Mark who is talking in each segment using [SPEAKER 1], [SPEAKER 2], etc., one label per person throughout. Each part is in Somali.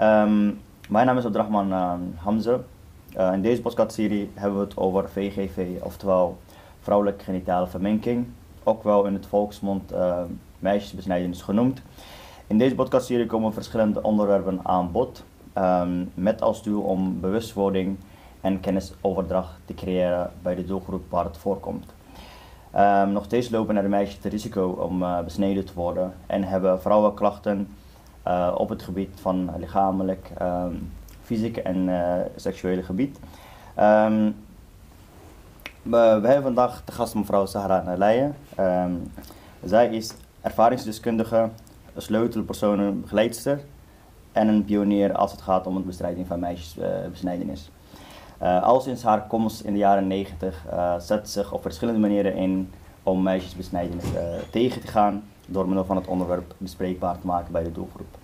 [SPEAKER 1] Ehm, mijn naam is Abdurrahman uh, Hamza. Uh, in deze podcastserie hebben we het over VGV, oftewel vrouwelijke genitale verminking, ook wel in het volksmond uh, meisjesbesnijdenis genoemd. In deze podcastserie komen verschillende onderwerpen aan bod, um, met als doel om bewustwording en kennisoverdracht te creëren bij de doelgroep waar het voorkomt. Um, nog steeds lopen er meisjes het risico om besneden te worden en hebben vrouwen klachten uh, op het gebied van lichamelijk, um, fysiek en uh, seksuele gebied. Um, we, hebben vandaag de gast mevrouw Sahra Naleije. zij is ervaringsdeskundige, sleutelpersoon, begeleidster en een pionier als het gaat om de bestrijding van meisjesbesnijdenis. Uh, al sinds haar komst in de jaren 90 uh, zet zich op verschillende manieren in om meisjesbesnijdenis tegen te gaan door middel van het onderwerp bespreekbaar te maken bij de doelgroep.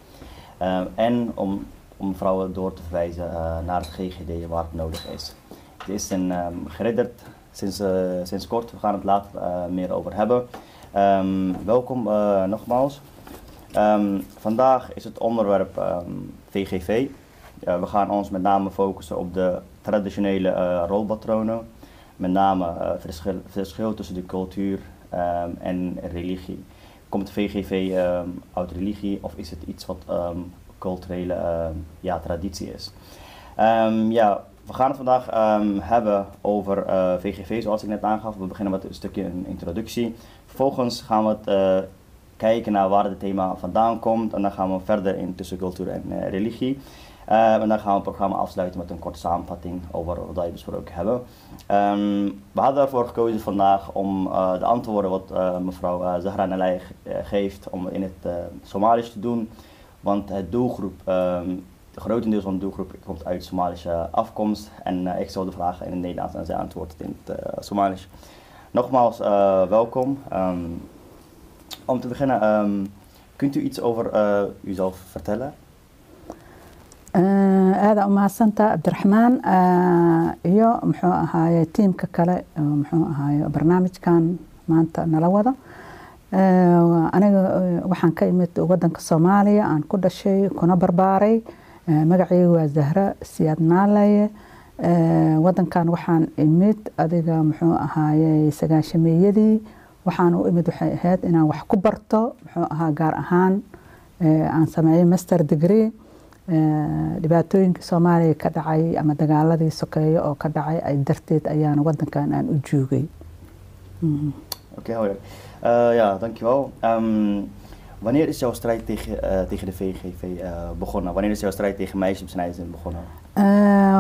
[SPEAKER 1] en om, om vrouwen door te verwijzen naar het GGD waar het nodig is. Het is een um, sinds, sinds kort, we gaan het later meer over hebben. Um, welkom nogmaals. Um, vandaag is het onderwerp VGV. we gaan ons met name focussen op de traditionele rolpatronen, met name uh, verschil, verschil tussen de cultuur en religie. Komt VGV um, uit religie of is het iets wat um, culturele ja, traditie is? ja, we gaan het vandaag hebben over uh, VGV zoals ik net aangaf. We beginnen met een stukje een introductie. Vervolgens gaan we het kijken naar waar het thema vandaan komt en dan gaan we verder in tussen cultuur en religie. Uh, en dan gaan we het programma afsluiten met een korte samenvatting over wat wij besproken hebben. Um, we hadden ervoor gekozen vandaag om uh, de antwoorden wat uh, mevrouw Zahra geeft om in het Somalisch te doen. Want het doelgroep, um, de grotendeels van de doelgroep komt uit Somalische afkomst. En ik zal de vragen in het Nederlands en zij antwoordt in het Somalisch. Nogmaals, welkom. Um, om te beginnen, kunt u iets over uzelf vertellen?
[SPEAKER 2] Aada umahadsantaa cabdiraxmaan iyo muxuu ahaaye tiimka kale muxuu ahaaye barnaamijkan maanta nala wada aniga waxaan ka imid wadanka soomaaliya aan ku dhashay kuna barbaaray. Magacayga waa zahra siyaad naalaye wadankan waxaan imid adiga muxuu ahaaye sagaashameeyadii waxaan u imid waxay ahayd inaan wax ku barto muxuu ahaa gaar ahaan aan sameeyey master degree dhibaatooyinka soomaaliya ka dhacay ama dagaaladii sokeeyo oo ka dhacay ay darteed ayaan wadankan aan u joogay
[SPEAKER 1] Oké, okay, uh, ja, dankjewel. Um, wanneer is jouw strijd tegen, uh, tegen de VGV uh, begonnen? Wanneer is jouw strijd tegen meisjesbesnijdenis begonnen?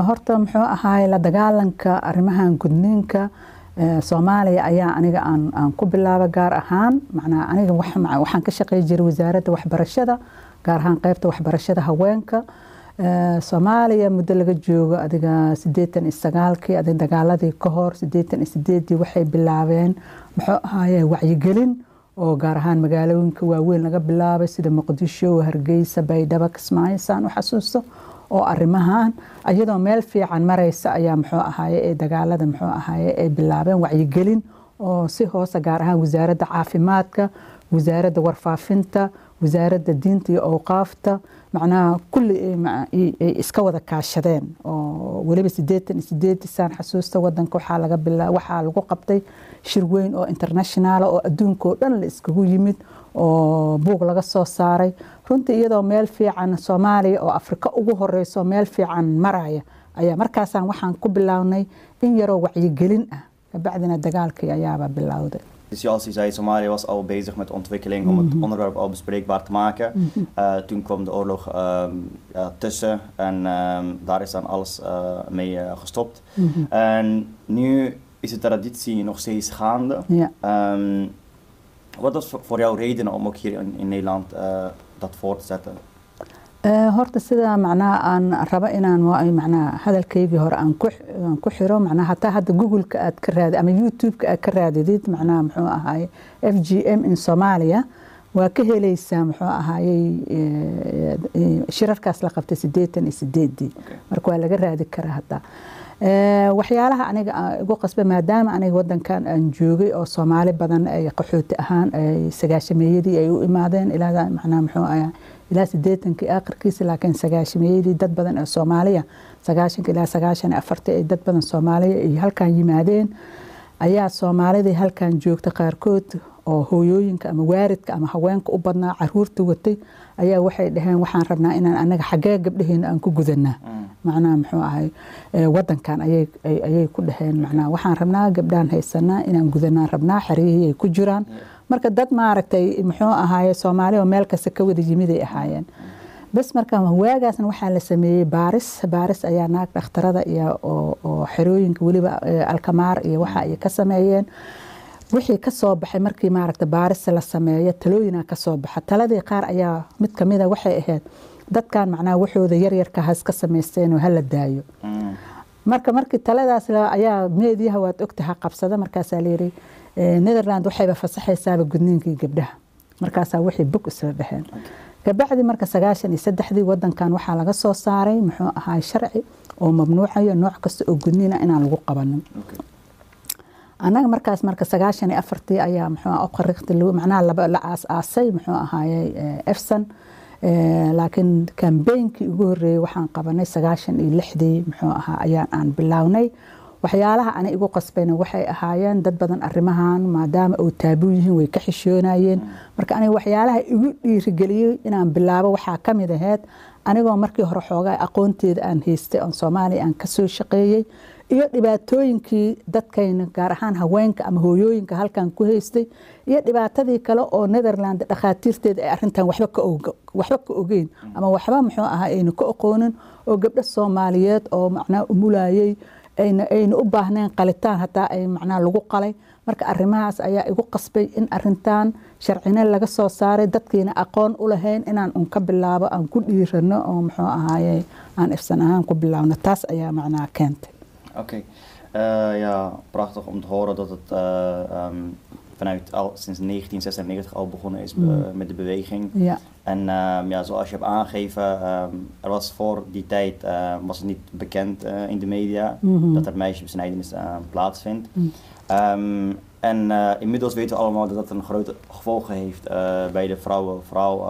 [SPEAKER 2] horta muxuu ahaay la dagaalanka arrimahan gudniinka soomaaliya ayaa aniga aan, aan ku bilaaba gaar ahaan macnaa aniga waxaan ka shaqey jiray wasaaradda waxbarashada gaar ahaan qaybta waxbarashada haweenka soomaaliya muddo laga joogo adiga sideetan iyo sagaalkii adig dagaaladii ka hor sideetan iyo sideedii waxay bilaabeen muxuu ahaaye wacyigelin oo gaar ahaan magaalooyinka waaweyn laga bilaabay sida muqdisho hargeysa baydhabo kismaayo saan u xasuusto oo arrimahan iyadoo meel fiican maraysa ayaa muxuu ahaaye ee dagaalada muxuu ahaaye ay bilaabeen wacyigelin oo si hoose gaar ahaan wasaaradda caafimaadka wasaaradda warfaafinta wasaaradda diinta iyo awqaafta macnaha kulli ay iska wada kaashadeen oo weliba sideetan iyo sideedii saan xasuusta wadanka waxaa laga bila waxaa lagu qabtay shir weyn oo international oo adduunka oo dhan la iskagu yimid oo buug laga soo saaray. Runtii iyadoo meel fiican soomaaliya oo afrika ugu horeyso meel fiican maraya ayaa markaasaan waxaan ku bilownay in yaroo wacyigelin ah. Kabacdina dagaalkii ayaaba bilowday
[SPEAKER 1] Dus zoals u zei, Somalië was al bezig met ontwikkeling om het onderwerp al bespreekbaar te maken. -hmm. uh, toen kwam de oorlog um, ja, tussen en um, daar is dan alles uh, mee uh, gestopt. -hmm. En nu is de traditie nog steeds gaande.
[SPEAKER 2] Ja.
[SPEAKER 1] Um, wat was voor jou reden om ook hier in, in Nederland dat voor te zetten?
[SPEAKER 2] Horta sida macnaha aan rabo inaan macnaha hadalkaygii hore aan ku xiro macnaha hataa hadda google-ka aad ka raadi ama youtube-ka aad ka raadidid macnaha muxuu ahaaye f g m in soomaaliya waa ka helaysaa muxuu ahaayey shirarkaas la qabtay sideetan iyo sideedii marka waa laga raadi karaa hataa waxyaalaha aniga igu qasba maadaama aniga wadankan aan joogay oo soomaali badan ay qaxooti ahaan ay sagaashameeyadii ay u imaadeen ilaa macnaha muxuu ahaa ilaa sideetankii aakhirkiisa laakiin sagaashameeyadii dad badan ee soomaaliya sagaashanka ilaa sagaashan afarta ay dad badan soomaaliya ay halkan yimaadeen ayaa soomaalidii halkan joogta qaarkood oo hooyooyinka ama waaridka ama haweenka u badnaa carruurta watay ayaa waxay dhaheen waxaan rabnaa inaan anaga xaggee gabdhaheena aan ku gudanaa macnaha muxuu ahay wadankan ayay ku dhaheen macnaha waxaan rabnaa gabdhaan haysanaa inaan gudanaan rabnaa xeryihii ay ku jiraan marka dad maaragtay muxuu ahaaye soomaali oo meel kasta ka wada yimiday ahaayeen. Bas marka waagaasna waxaa la sameeyey baaris. Baaris ayaa naag dhakhtarada iyo oo xerooyinka weliba alkamaar iyo waxa ay ka sameeyeen. Wixii ka soo baxay markii maaragta baaris la sameeyo talooyina ka soo baxa. Taladii qaar ayaa mid kamida waxay ahayd dadkan macnaha waxooda yaryarka has ka samaysteenoo hala daayo. Marka markii taladaas ayaa meediyaha waad ogtaha qabsada markaasaa layiri netherland waxayba fasaxaysaaba gudniinkii gabdhaha. Markaasaa wixii bog isla dheheen kabacdi marka sagaashan iyo saddexdii wadankan waxaa laga soo saaray muxuu ahaa sharci oo mamnuucayo nooc kasta oo gudniina inaan lagu qabanin. Annaga markaas marka sagaashan iyo afartii ayaa muxuu oqariqti macnaha laba la aas aasay muxuu ahaayey efson laakiin kambeynkii ugu horreeyey waxaan qabanay sagaashan iyo lixdii muxuu ahaa ayaan aan bilownay waxyaalaha ani igu qasbayna waxay ahaayeen dad badan arrimahan maadaama uu taabuu yihiin way ka xishoonayeen. Marka aniga waxyaalaha igu dhiirigeliyey inaan bilaabo waxaa ka mid anigoo markii hore xoogaa aqoonteeda aan haystay oon soomaaliya aan ka soo shaqeeyey iyo dhibaatooyinkii dadkayna gaar ahaan haweenka ama hooyooyinka halkan ku haystay iyo dhibaatadii kale oo netherland dhakhaatiirteeda ay arintan waxba ka ogeyn. Ama waxba muxuu ahaa ayna ka aqoonin oo gabdho soomaaliyeed oo macnaha umulayey ayna u baahneen qalitaan hataa ay macnaha lagu qalay. Marka arrimahaas ayaa igu qasbay in arintan sharcine laga soo saaray dadkiina aqoon u lahayn inaan un ka bilaabo aan ku dhiirano oo muxuu ahaaye aan ifsan ahaan ku bilaabno. Taas ayaa macnaha keentay.
[SPEAKER 1] Okay. uh, ja, prachtig om vanuit al sinds 1996 al begonnen is mm. uh, met de beweging.
[SPEAKER 2] Ja.
[SPEAKER 1] En um, ja, zoals je hebt aangegeven, um, er was voor die tijd was het niet bekend in de media
[SPEAKER 2] mm -hmm.
[SPEAKER 1] dat er meisjesbesnijdenis plaatsvindt. Mm. en inmiddels weten we allemaal dat dat een grote gevolgen heeft bij de vrouwen, vooral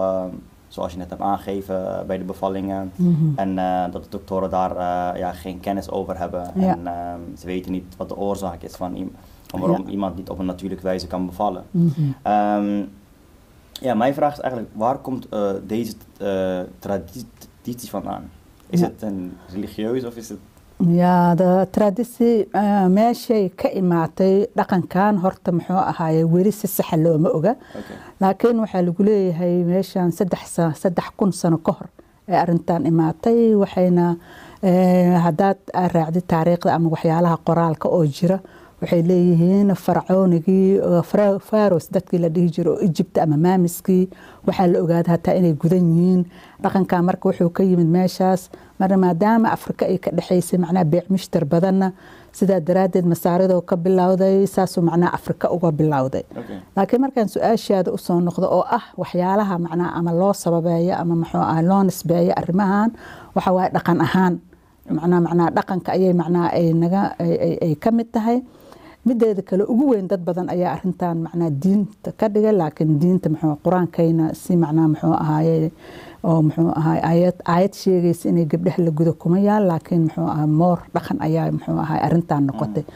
[SPEAKER 1] zoals je net hebt aangegeven bij de bevallingen.
[SPEAKER 2] Mm -hmm.
[SPEAKER 1] En dat de doktoren daar ja, geen kennis over hebben.
[SPEAKER 2] Ja.
[SPEAKER 1] En ze weten niet wat de oorzaak is van, van waarom
[SPEAKER 2] Ja.
[SPEAKER 1] iemand niet op een natuurlijke wijze kan bevallen.
[SPEAKER 2] Mhm.
[SPEAKER 1] Um, ja, mijn vraag is eigenlijk, waar komt deze traditie vandaan? Is
[SPEAKER 2] Ja.
[SPEAKER 1] het een religieus of is het...
[SPEAKER 2] ja de traditie uh, meeshay ka imaatay dhaqankan horta muxuu ahaaye weli si saxa looma oga
[SPEAKER 1] Oké.
[SPEAKER 2] laakiin waxaa lagu leeyahay meeshan saddex sa- saddex kun sano ka hor ee arintan imaatay waxayna eh, haddaad aad raacdid taariikhda ama waxyaalaha qoraalka oo jira waxay leeyihiin farcoonigii oo Fra- faros dadkii la dhihi jiro egypt ama maamiskii waxaa la ogaaday hataa inay gudan yihiin. Dhaqankan marka wuxuu ka yimid meeshaas marna maadaama afrika ay ka dhexaysay macnaha beec mishtar badanna sidaa daraaddeed masaaridoo ka bilowday saasuu macnaha afrika uga bilowday. Laakiin markaan su'aashaada u soo noqdo oo ah waxyaalaha macnaha ama loo sababeeyo ama muxuu ah loo nisbeeyo arrimahan waxa waaye dhaqan ahaan. Macnaha macnaha dhaqanka ayay macnaha ay naga ay ka mid tahay mideeda kale ugu weyn dad badan ayaa arintan macnaha diinta ka dhigay laakiin diinta muxuu qur'aankayna si macnaha muxuu ahaaye oo muxuu ahaay aayad aayad sheegaysa inay gabdhaha la gudo kuma yaal laakiin muxuu ahaa moor dhaqan ayaa muxuu ahaay arintan noqotay. Eh,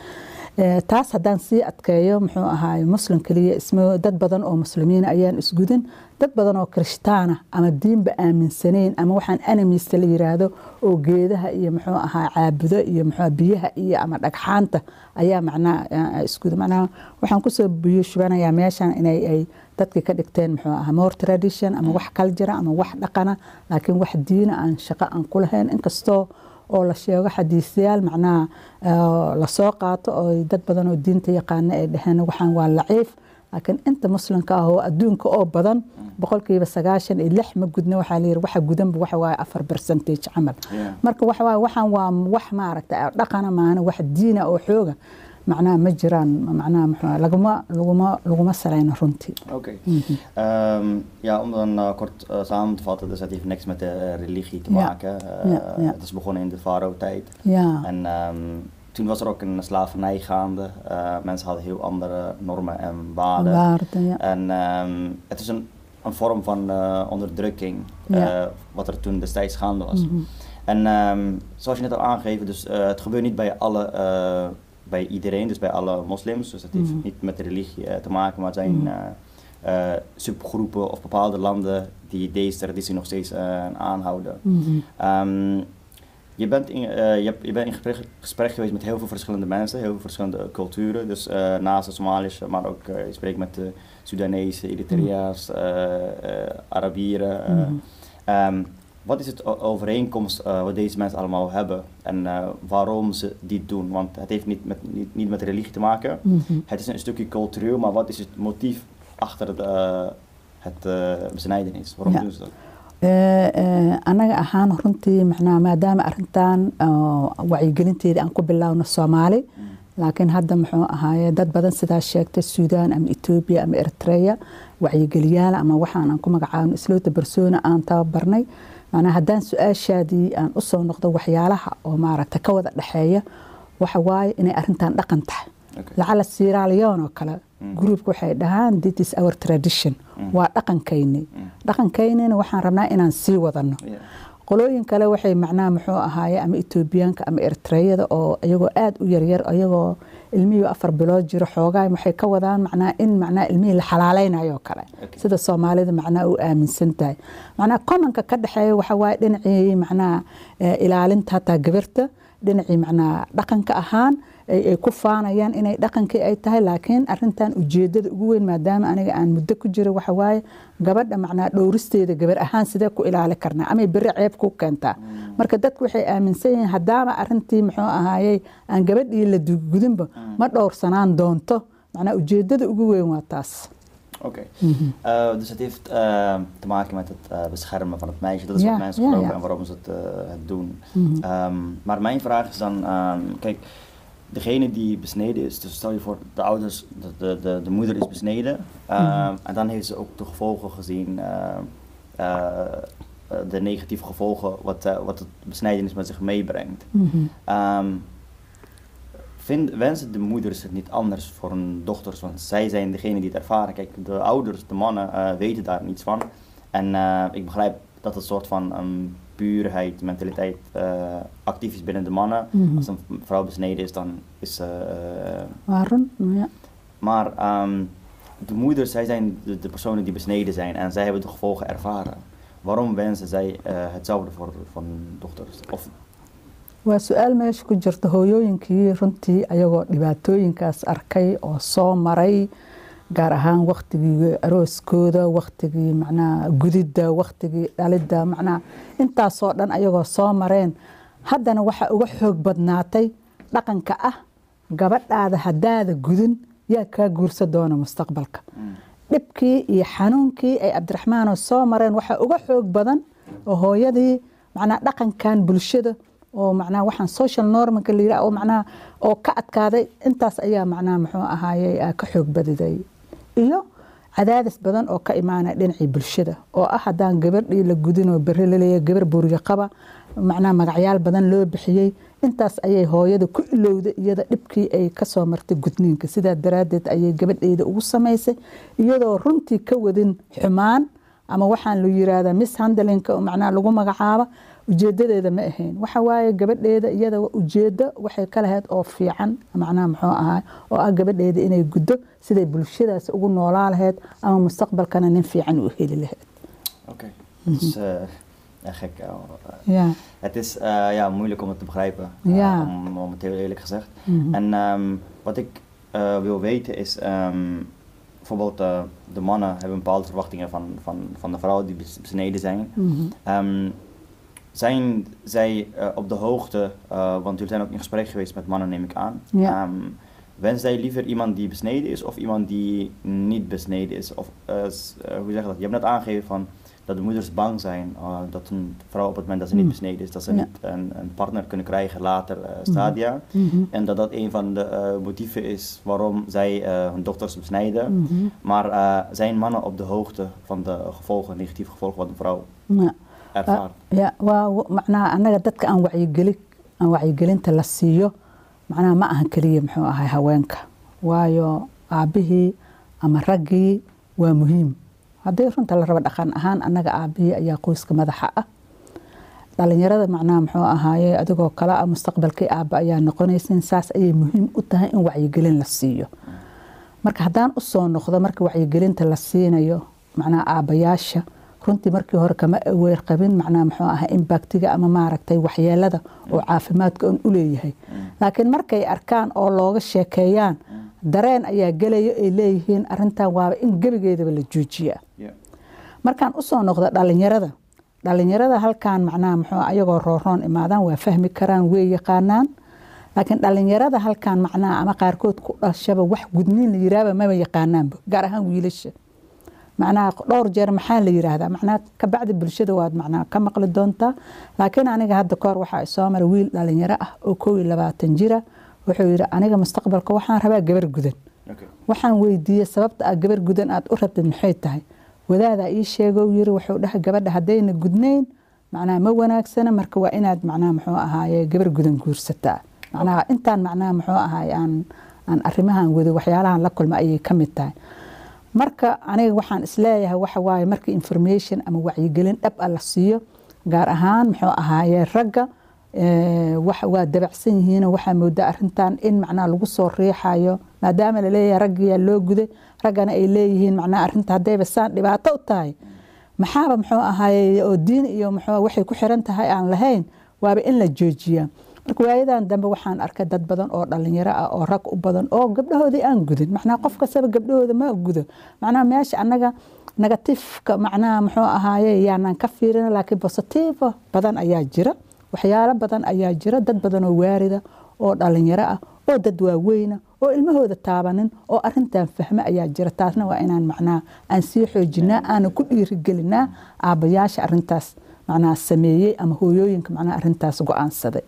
[SPEAKER 2] taas haddaan sii adkeeyo muxuu ahaay muslim keliya isma dad badan oo muslimiin ayaan isgudin dad badan oo kirishtaana ama diinba aaminsaneyn ama waxaan animista la yiraahdo oo geedaha iyo muxuu ahaa caabudo iyo muxuu biyaha iyo ama dhagxaanta ayaa macnaha eh, isguda macnaha waxaan ku soo biyo shubanayaa meeshan inay ay dadkii ka dhigteen muxuu ahaa more tradition ama wax culture ama wax dhaqana laakiin wax diina aan shaqo aan ku inkastoo oo la sheego xadiisyaal macnaha eh, la soo qaato oo dad badan oo diinta yaqaana ay dhaheen waxaan waa laciif laakiin inta muslimka ah oo adduunka oo badan boqolkiiba sagaashan iyo lix ma gudna waxaa layiri waxa gudanba waxa waaye afar percentage camal. Marka waxa waaye waxaan waa wax maaragta dhaqana maana wax diina oo xooga macnaha ma jiraan macnaha muxuu laguma laguma laguma salayno runtii
[SPEAKER 1] Oké. Ehm, ja, om dan kort eh, samen te vatten, dus het heeft niks met de religie te
[SPEAKER 2] Ja.
[SPEAKER 1] maken. Eh,
[SPEAKER 2] Ja, ja.
[SPEAKER 1] Het is begonnen in de farao-tijd.
[SPEAKER 2] ja
[SPEAKER 1] En ehm, toen was er ook een slavernij gaande. Eh, mensen hadden heel andere normen en waarden.
[SPEAKER 2] waarde ja
[SPEAKER 1] En ehm, het is een een vorm van eh, onderdrukking,
[SPEAKER 2] Ja.
[SPEAKER 1] wat er toen destijds gaande was. En ehm, zoals je net al aangegeven, dus, het gebeurt niet bij, alle, bij iedereen, dus bij alle moslims. Dus het heeft
[SPEAKER 2] Mhm.
[SPEAKER 1] niet met de religie eh, te maken, maar het zijn
[SPEAKER 2] Mhm.
[SPEAKER 1] eh, eh, subgroepen of bepaalde landen die deze traditie nog steeds aanhouden.
[SPEAKER 2] Mhm.
[SPEAKER 1] Ehm, je, bent in, je, hebt- je bent in gesprek, gesprek geweest met heel veel verschillende mensen, heel veel verschillende culturen. Dus naast de Somalische, maar ook je spreekt met de Soedanese, Eritrea's, Arabieren. eh. Wat is het overeenkomst eh, wat deze mensen allemaal hebben en eh, waarom ze dit doen? Want het heeft niet met, niet, niet met religie te maken.
[SPEAKER 2] Mhm.
[SPEAKER 1] Het is een stukje cultureel, maar wat is het motief achter eh, het eh, besnijdenis? Waarom
[SPEAKER 2] Ja.
[SPEAKER 1] doen ze dat?
[SPEAKER 2] Anaga ahaan runtii macnaha maadaama arrintan oo wacyigelinteeda aan ku bilowno soomaali laakiin hadda muxuu ahaaye dad badan sidaa sheegtay suudaan ama etoobiya ama eritrea wacyigeliyaal ama waxaan aan ku magacaabno isloota barsoona aan tababarnay macnaha haddaan su'aashaadii aan u soo noqdo waxyaalaha oo maaragta ka wada dhexeeya waxa waaye inay arrintan dhaqan tahay. Lacala Sierra Leone oo kale groupka waxay dhahaan this is our tradition. Waa dhaqankayni dhaqankaynina waxaan rabnaa inaan sii wadano. Qolooyin kale waxay macnaha muxuu ahaaye ama etoobiyaanka ama eritreyada oo iyagoo aada u yaryar iyagoo ilmihii afar bilood jiro xoogaa waxay ka wadaan macnaha in macnaha ilmihii la xalaaleynayo oo kale sida soomaalida macnaha u aaminsan tahay. Macnaha commonka ka dhexeeya waxa waaye dhinacii macnaha eh, ilaalinta hataa gabarta dhinacii macnaha dhaqanka ahaan ay ku faanayaan inay dhaqankii ay tahay laakiin arintan ujeedada ugu weyn maadaama aniga aan muddo ku jiro waxa waaye gabadha macnaha dhowristeeda gabar ahaan sidee ku ilaali karnaa amay beri ceeb ku keentaa marka dadku waxay aaminsan yihiin haddaama arintii muxuu ahaayey aan gabadhii la gudinba ma dhowrsanaan doonto macnaha ujeedada ugu weyn waa taas
[SPEAKER 1] Oké. Eh, dus het heeft eh, te maken met het eh, beschermen van het meisje. Dat is
[SPEAKER 2] Ja,
[SPEAKER 1] wat mensen
[SPEAKER 2] ja,
[SPEAKER 1] geloven
[SPEAKER 2] ja.
[SPEAKER 1] en waarom ze het, eh, het doen.
[SPEAKER 2] Mhm.
[SPEAKER 1] Ehm, maar mijn vraag is dan, ehm, kijk, degene die besneden is, dus stel je voor de ouders, de, de, de, de moeder is besneden. ehm, En dan heeft ze ook de gevolgen gezien, ehm, eh, eh, de negatieve gevolgen wat, eh, wat het besnijdenis met zich meebrengt.
[SPEAKER 2] Mhm.
[SPEAKER 1] Ehm, vind, wensen de moeders het niet anders voor hun dochters? Want zij zijn degene die het ervaren. Kijk, de ouders, de mannen, weten daar niets van. En ik begrijp dat het soort van puurheid, mentaliteit eh, actief is binnen de mannen.
[SPEAKER 2] Mhm.
[SPEAKER 1] Als een vrouw besneden is, dan is ze... eh,
[SPEAKER 2] waa run ja
[SPEAKER 1] maar ehm, de moeders, zij zijn de, de personen die besneden zijn en zij hebben de gevolgen ervaren. Waarom wensen zij eh, hetzelfde voor, hun dochters? Of
[SPEAKER 2] waa su-aal meesha ku jirta hooyooyinkii runtii ayagoo dhibaatooyinkaas arkay oo soo maray gaar ahaan waktigii arooskooda waktigii macnaha gudidda waktigii dhalidda macnaha intaasoo dhan ayagoo soo mareen. Haddana waxaa uga xoog badnaatay dhaqanka ah gabadhaada haddaada gudin yaa kaa guursa doona mustaqbalka. Dhibkii iyo xanuunkii ay cabdiraxmaanoo soo mareen waxaa uga xoog badan oo hooyadii macnaha dhaqankan bulshada oo macnaha waxaan social normanka la yidhaha oo macnaha oo ka adkaaday intaas ayaa macnaha muxuu ahaayey aa ka xoog badiday iyo cadaadis badan oo ka imaanaya dhinacii bulshada oo ah haddaan gabadhii la gudin oo beri la leeyahay gabar buuriga qaba macnaha magacyaal badan loo bixiyey intaas ayay hooyada ku ilowday iyada dhibkii ay ka soo martay gudniinka. Sidaa daraaddeed ayay gabadheeda ugu samaysay iyadoo runtii ka wadin xumaan ama waxaan la yiraahdaa mishandlinka oo macnaha lagu magacaabo ujeedadeeda ma ahayn waxa waaye gabadheeda iyada ujeedo waxay ka lahayd oo fiican macnaha muxuu ahaa oo ah gabadheeda inay guddo siday bulshadaas ugu noolaa lahayd ama mustaqbalkana nin fiican u heli lahayd
[SPEAKER 1] dat is eh, ja, gek. eh,
[SPEAKER 2] ja
[SPEAKER 1] het is eh, ja, moeilijk om het te begrijpen, eh,
[SPEAKER 2] Ja.
[SPEAKER 1] om, om het heel eerlijk gezegd.
[SPEAKER 2] Mhm.
[SPEAKER 1] En ehm, wat ik eh, wil weten is, ehm, bijvoorbeeld eh, de mannen hebben bepaalde verwachtingen van, van, van de vrouwen die bes- besneden zijn.
[SPEAKER 2] Mhm.
[SPEAKER 1] Ehm, zijn zij eh, op de hoogte, eh, want jullie zijn ook in gesprek geweest met mannen neem ik aan.
[SPEAKER 2] Ja.
[SPEAKER 1] Ehm, zij liever iemand die besneden is of iemand die niet besneden is? Of eh, hoe zeg je dat? Je hebt net aangegeven van dat de moeders bang zijn dat een vrouw op het moment dat ze niet
[SPEAKER 2] Mm.
[SPEAKER 1] besneden is, dat ze
[SPEAKER 2] Ja.
[SPEAKER 1] niet een, een partner kunnen krijgen later stadia.
[SPEAKER 2] Mhm.
[SPEAKER 1] En dat dat een van de motieven is waarom zij hun dochters besnijden.
[SPEAKER 2] Mhm.
[SPEAKER 1] Maar zijn mannen op de hoogte van de gevolgen, negatieve gevolgen wat een vrouw
[SPEAKER 2] Ja. W- macnaha annaga dadka aan wacyigeli aan wacyigelinta la siiyo macnaha ma ahan keliya muxuu ahay haweenka. Waayo aabbihii ama raggii waa muhiim. Haddii runta la rabo dhaqan ahaan annaga aabihii ayaa qoyska madaxa ah. Dhalinyarada macnaha muxuu ahaaye adigoo kale ah mustaqbalkii aabba ayaa noqonaysin saas ayay muhiim u tahay in wacyigelin la siiyo. Marka haddaan u soo noqdo marka wacyigelinta la siinayo macnaha aabbayaasha runtii markii hore kama aweer qabin macnaha muxuu ahaa imbaktiga ama maaragtay waxyeelada oo caafimaadka un u leeyahay. Laakiin markay arkaan oo looga sheekeeyaan dareen ayaa gelaya ay leeyihiin arintan waaba in gebigeedaba la joojiya markaan u soo noqdo dhalinyarada dhalinyarada halkan macnaha muxuu ayagoo rooroon imaadaan waa fahmi karaan way yaqaanaan. Laakiin dhalinyarada halkan macnaha ama qaarkood ku dhashaba wax gudniin la yiraahba maba yaqaanaanba gaar ahaan wiilasha macnaha dhowr jeer maxaa la yiraahdaa? Macnaha kabacdi bulshada waad macnaha ka maqli doontaa laakiin aniga hadda kahor waxaa soo mara wiil dhalinyaro ah oo kow iyo labaatan jira. Wuxuu yidhi aniga mustaqbalka waxaan rabaa gabar gudan. Waxaan weydiiyey sababta ah gabar gudan aad u rabtid maxay tahay? Wadaadaa ii sheego yiri wuxuu dhahay gabadha haddayna gudnayn. Macnaha ma wanaagsana marka waa inaad macnaha muxuu ahaaye gabar gudan guursataa macnaha intaan macnaha muxuu ahaaye aan aan arrimahan wado waxyaalahan la kulma ayay ka mid tahay marka aniga waxaan is leeyahay waxa waaye marka information ama wacyigelin dhab ah la siiyo gaar ahaan muxuu ahaaye ragga waa dabacsan yihiin waxaa moodaa arintan in macnaha lagu soo riixayo maadaama la leeyahay raggiyaa loo guday raggana ay leeyihiin macnaha arinta haddayba saan dhibaato u tahay. Maxaaba muxuu ahaaye oo diin iyo muxuu waxay ku xiran tahay aan lahayn waaba in la joojiyaa marka waayadan dambe waxaan arkay dad badan oo dhalinyaro ah oo rag u badan oo gabdhahoodii aan gudin. Macnaha qof kastaba gabdhahooda ma gudo. Macnaha meesha annaga negatifka macnaha muxuu ahaaye yaanaan ka fiirin laakiin positiiva badan ayaa jira. Waxyaalo badan ayaa jira dad badan oo waarida oo dhalinyaro ah oo dad waaweyna oo ilmahooda taabanin oo arintan fahme ayaa jira. Taasna waa inaan macnaha aan sii xoojinaa aana ku dhiirigelinaa aabbayaasha arintaas macnaha sameeyey ama hooyooyinka macnaha arintaas go'aansaday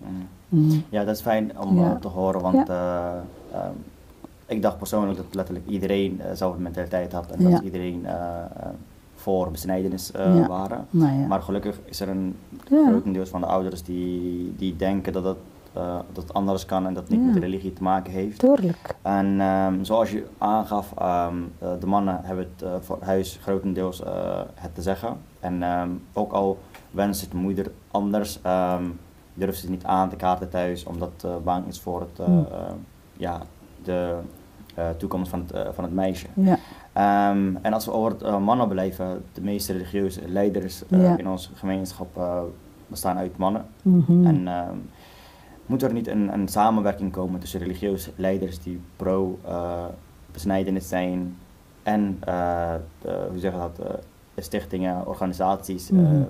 [SPEAKER 1] Ja, dat is fijn om
[SPEAKER 2] Ja.
[SPEAKER 1] uh, te horen, want uh, um, ik dacht persoonlijk dat letterlijk iedereen uh, dezelfde mentaliteit had en
[SPEAKER 2] Ja.
[SPEAKER 1] dat iedereen voor besnijdenis waren.
[SPEAKER 2] Nou.
[SPEAKER 1] Maar gelukkig is er een grotendeels van de ouders die, die denken dat het, dat het anders kan en dat het niet met religie te maken heeft.
[SPEAKER 2] tuurlijk
[SPEAKER 1] En ehm, zoals je aangaf, ehm, eh, de mannen hebben het eh, voor huis grotendeels eh, het te zeggen. En ehm, ook al wenst het de moeder anders, durft ze niet aan te kaarten thuis, omdat ze bang is voor het, eh,
[SPEAKER 2] Hmm.
[SPEAKER 1] eh, ja, de eh, toekomst van het, eh, van het meisje.
[SPEAKER 2] ja
[SPEAKER 1] Ehm, en als we over eh, mannenbeleid hebben, de meeste religieuze leiders eh,
[SPEAKER 2] Ja.
[SPEAKER 1] in onze gemeenschap eh, bestaan uit mannen.
[SPEAKER 2] Mhm.
[SPEAKER 1] En ehm, moet er niet een, een samenwerking komen tussen religieuze leiders die pro-besnijdenis zijn en eh, de- hoe zeg je dat, eh, stichtingen, organisaties eh,
[SPEAKER 2] Mhm.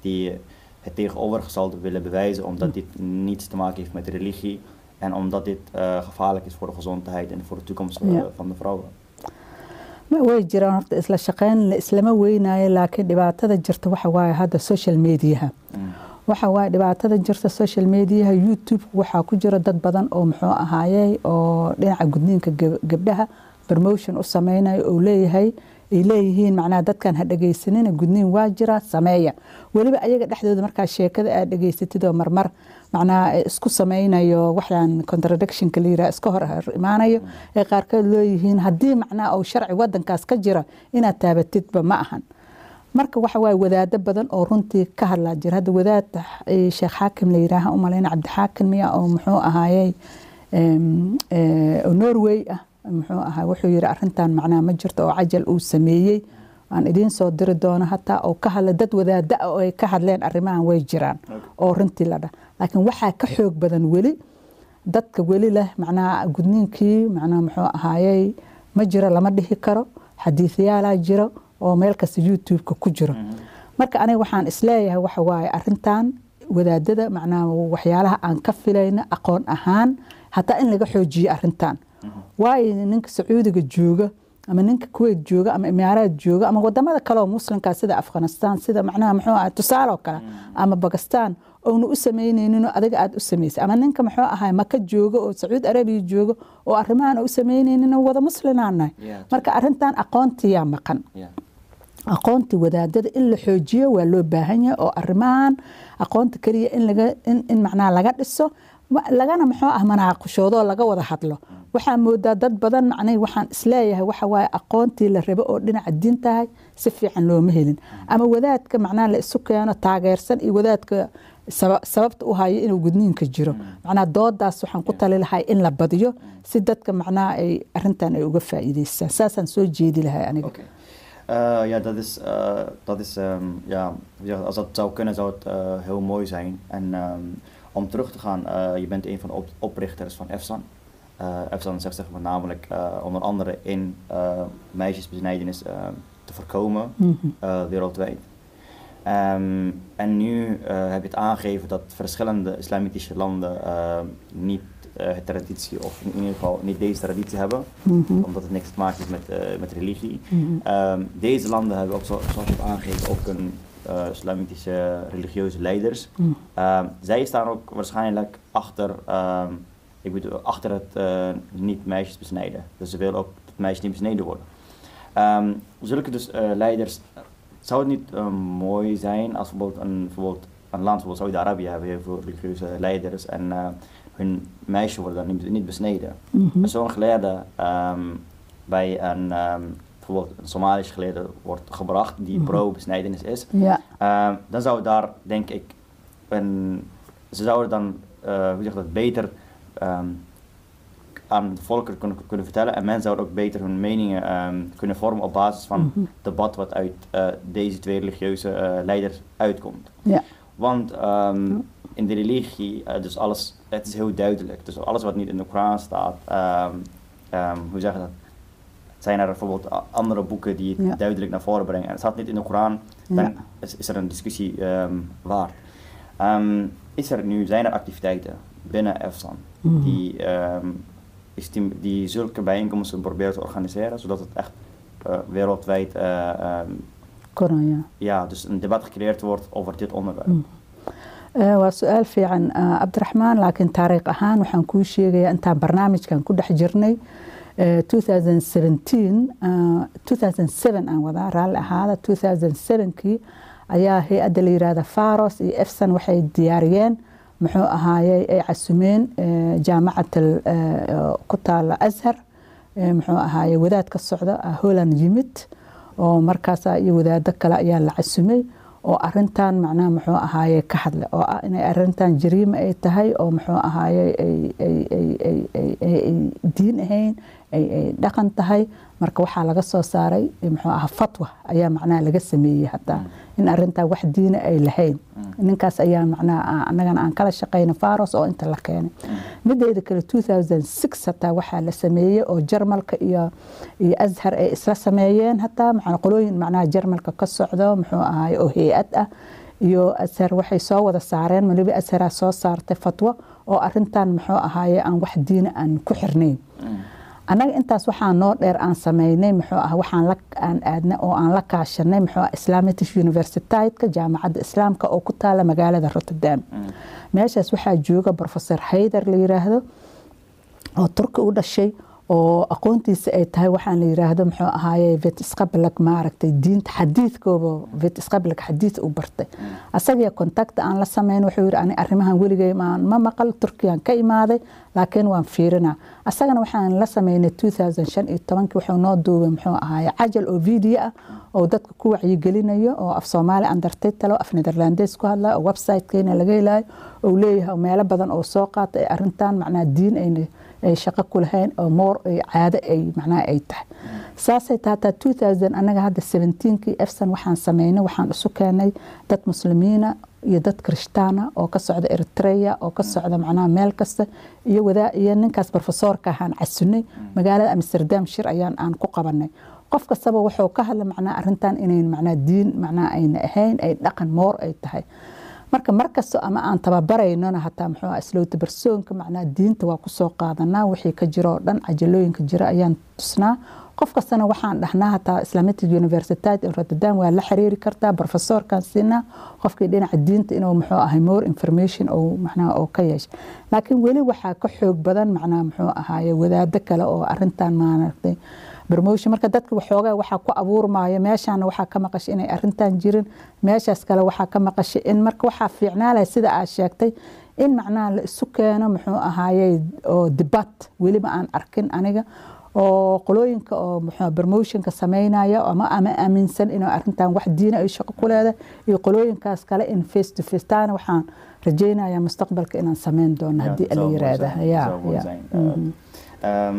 [SPEAKER 1] die het tegenovergestelde willen bewijzen omdat dit niets te maken heeft met religie en omdat dit eh, gevaarlijk is voor de gezondheid en voor de toekomst eh,
[SPEAKER 2] Ja.
[SPEAKER 1] van de vrouwen.
[SPEAKER 2] ma way jiraan horta isla shaqeyn la islama weynaayo laakiin dhibaatada jirta waxa waaye hadda social mediaha
[SPEAKER 1] Mm.
[SPEAKER 2] waxa waaye dhibaatada jirta social mediaha youtube waxaa ku jira dad badan oo muxuu ahaayey oo dhinaca gudniinka gab- gabdhaha promotion u sameynayo oo leeyahay ay leeyihiin macnaha dadkan ha dhegaysanina gudniin waa jira sameeya. Weliba ayaga dhexdooda markaa sheekada aad dhegaysatid marmar macnaha isku sameynayo waxaan contradictionka la yiraha iska hor imaanayo ee qaarkood leeyihiin haddii macnaha uu sharci wadankaas ka jira inaad taabatidba ma ahan. Marka waxa waaye wadaado badan oo runtii ka hadlaa jira. Hadda wadaad sheekh xaakim la yiraaha u malayna cabdixaakim miya oo muxuu ahaayey norway ah muxuu ahaa wuxuu yiri arintan macnaha ma jirto oo cajal uu sameeyey. Aan idiin soo diri doono hataa oo ka hadla dad wadaada oo ay ka hadleen arrimahan way jiraan oo runtii la dhah laakiin waxaa ka xoog badan weli dadka weli leh macnaha gudniinkii macnaha muxuu ahaayey ma jiro lama dhihi karo xadiisyaalaa jiro oo meel kasta youtube-ka ku jiro. Marka aniga waxaan is leeyahay waxa waaye arintan wadaadada macnaha waxyaalaha aan ka filayna aqoon ahaan hataa in laga xoojiyo arintan waayo ninka sacuudiga jooga ama ninka kuwait jooga ama imaaraad jooga ama waddamada kale oo muslimka sida afghanistan sida macnaha muxuu ahaa tusaale oo kale ama bakistan oona u sameyneyninoo adiga aad u samaysay ama ninka muxuu ahaa maka jooga oo sacuud arabiya jooga oo arrimahan u sameyneyninoo wada nahay.
[SPEAKER 1] Yeah.
[SPEAKER 2] marka arintan aqoontiyaa maqan.
[SPEAKER 1] Ja.
[SPEAKER 2] aqoontii wadaadada in la xoojiyo waa loo baahan yahay oo arrimahan aqoonta keliya in laga in, in macnaha laga dhiso lagana muxuu ah manaaqashoodo oo laga wada hadlo waxaa moodaa dad badan macnaha waxaan is leeyahay waxa waaye aqoontii la rabo oo dhinaca diintahay si fiican looma helin ama wadaadka macnaha la isu keeno taageersan iyo wadaadka sababta u hayo inuu gudniinka jiro macnaha doodaas waxaan ku tali lahay in la badiyo si dadka macnaha ay arintan ay uga faa'iideystaan saasaan soo jeedi lahay aniga.
[SPEAKER 1] Eh, ja, dat is, eh, dat is ehm, ja, als dat zou kunnen, zou het eh, heel mooi zijn. En ehm, om terug te gaan, eh, je bent een van de op- oprichters van EFSAN. Eh zegt zeg maar namelijk eh, onder andere in eh, meisjesbesnijdenis te voorkomen
[SPEAKER 2] Mhm.
[SPEAKER 1] wereldwijd. Ehm, en nu heb je het aangegeven dat verschillende islamitische landen niet het traditie, of in ieder geval niet deze traditie hebben,
[SPEAKER 2] Mhm.
[SPEAKER 1] omdat het niks te maken heeft met, met religie.
[SPEAKER 2] Mhm.
[SPEAKER 1] Ehm, deze landen hebben ook, zo- zoals je hebt aangegeven, ook een eh, islamitische religieuze leiders. Ehm, zij staan ook waarschijnlijk achter, ik bedoel, achter het eh, niet meisjes besnijden. Dus ze willen ook dat meisjes niet besneden worden. Ehm, zulke dus eh, leiders, zou het niet eh, mooi zijn als bijvoorbeeld een, bijvoorbeeld een land zoals Saudi-Arabië hebben heel veel religieuze leiders en hun meisjes worden dan niet, niet besneden. En Zo'n geleerde ehm, bij een, ehm, bijvoorbeeld een Somalisch geleerde wordt gebracht die
[SPEAKER 2] Mhm.
[SPEAKER 1] pro-besnijdenis is.
[SPEAKER 2] Ja,
[SPEAKER 1] dan zou daar, denk ik, een, ze zouden dan, hoe zeg dat, beter ehm, aan de volkeren kunnen, kunnen vertellen. En mensen zouden ook beter hun meningen ehm, kunnen vormen op basis van het debat wat uit eh, deze twee religieuze eh, leiders uitkomt.
[SPEAKER 2] ja.
[SPEAKER 1] Want ehm, in de religie, eh, dus alles, het is heel duidelijk. Dus alles wat niet in de Koran staat, hoe zeg je dat? Zijn er bijvoorbeeld andere boeken die het
[SPEAKER 2] Ja.
[SPEAKER 1] duidelijk naar voren brengen? En het staat niet in de Koran, dan
[SPEAKER 2] Ja.
[SPEAKER 1] is, is er een discussie waard. Is er nu, zijn er activiteiten binnen EFSAN
[SPEAKER 2] Mhm.
[SPEAKER 1] die, ehm, stim- die zulke bijeenkomsten proberen te organiseren, zodat het echt eh, wereldwijd eh, ehm,
[SPEAKER 2] koran ja
[SPEAKER 1] ja, dus een debat gecreëerd wordt over dit onderwerp?
[SPEAKER 2] Mm. Eh, waa su'aal fiican cabdiraxmaan laakiin taariikh ahaan waxaan kuu sheegayaa intaan barnaamijkan ku dhex jirnay 2017 2007 aan wadaa raalli ahaada 2007kii ayaa hay'adda la yiraahda faros iyo efsan waxay diyaariyeen muxuu ahaayey ay casumeen eh, jaamacad eh, ku taala ashar eh, muxuu ahaaye wadaad ka socda ah, holland yimid oo markaas iyo wadaado kale ayaa la casumay oo arintan macnaha muxuu ahaaye ka hadle oo ah inay arintan jariima ay tahay oo muxuu ahaaye ay- ay- ay- ay- ay- ay- ay diin ahayn ay ay dhaqan tahay marka waxaa laga soo saaray muxuu ahaa fatwa ayaa macnaha laga sameeyey hataa in arintaa wax diina ay lahayn ninkaas ayaa macnaha annagana aan kala shaqeyna faros oo inta la keenay. Mideeda kale 2006 hataa waxaa la sameeyey oo jarmalka iyo iyo ashar ay isla sameeyeen hataa. Macnaa qolooyin macnaha jarmalka ka socdo muxuu ahaay oo hay'ad ah. Iyo ashar waxay soo wada saareen maliba asharaa soo saartay fatwo oo arintan muxuu ahaaye aan wax diina aan ku xirnayn annaga intaas waxaa noo dheer aan sameynay muxuu ah waxaan aan aadnay oo aan la kaashanay muxuu ah islamitic universitydka jaamacadda islaamka oo ku taala magaalada rotterdam. Meeshaas waxaa jooga professor haydar la yiraahdo oo turki u dhashay oo aqoontiisa ay tahay waxaan la yiraahdo muxuu ahaaye vet isqablak maaragtay diinta xadiidkooba vet isqablak xadiid u bartay. Asagiyo kontakta aan la sameyn wuxuu yiri ani arrimahan weligay maan ma maqal turkiyan ka imaaday laakiin waan fiirinaa. Asagana waxaan la sameynay 2015 wuxuu noo duubay muxuu ahaaye cajal oo video ah oo dadka ku wacyigelinayo oo af soomaali andartaytalo af netherlandes ku hadlayo oo websitekeena laga helayo oo leeyahay meelo badan oo soo qaata ay arintan macnaha diin ayna ay shaqo ku lahayn oo moor caado ay macnaha ay tahay. Saasay taataa 2000 anaga hadda 17kii efsan waxaan sameynay waxaan isu keenay dad muslimiina iyo dad kirishtaana oo ka socda eritrea oo ka socda macnaha meel kasta iyo wadaa iyo ninkaas profesoorka ahaan casunay magaalada amsterdam shir ayaan aan ku qabanay. Qof kastaba wuxuu ka hadla macnaha arintan inayn macnaha diin macnaha ayna ahayn ay dhaqan moor ay tahay marka markasta ama aan tababaraynona hataa muxuu ah islowta barsoonka macnaha diinta waa ku soo qaadanaa wixii ka jiro oo dhan cajalooyinka jira ayaan tusnaa. Qof kastana waxaan dhahnaa hataa islamitic university in rotterdam waa la xiriiri kartaa profesorkan siinaa qofkii dhinaca diinta inuu muxuu ahay more information oo macnaha oo ka yeesha laakiin weli waxaa ka xoog badan macnaha muxuu ahaaye wadaado kale oo arintan maaragtay promotion marka dadka waxoogaa waxaa ku abuurmaayo meeshaana waxaa ka maqashay inay arintan jirin meeshaas kale waxaa ka maqashay in marka waxaa fiicnaalaya sida aad sheegtay in macnaha la isu keeno muxuu ahaayey oo debat weliba aan arkin aniga oo qolooyinka oo muxuu promotionka sameynaya ama ama aaminsan inuu arintan wax diina ay shaqo ku leedahay iyo qolooyinkaas kale in face to face. Taana waxaan rajeynayaa mustaqbalka inaan sameyn doono haddii la yiraahda ja ja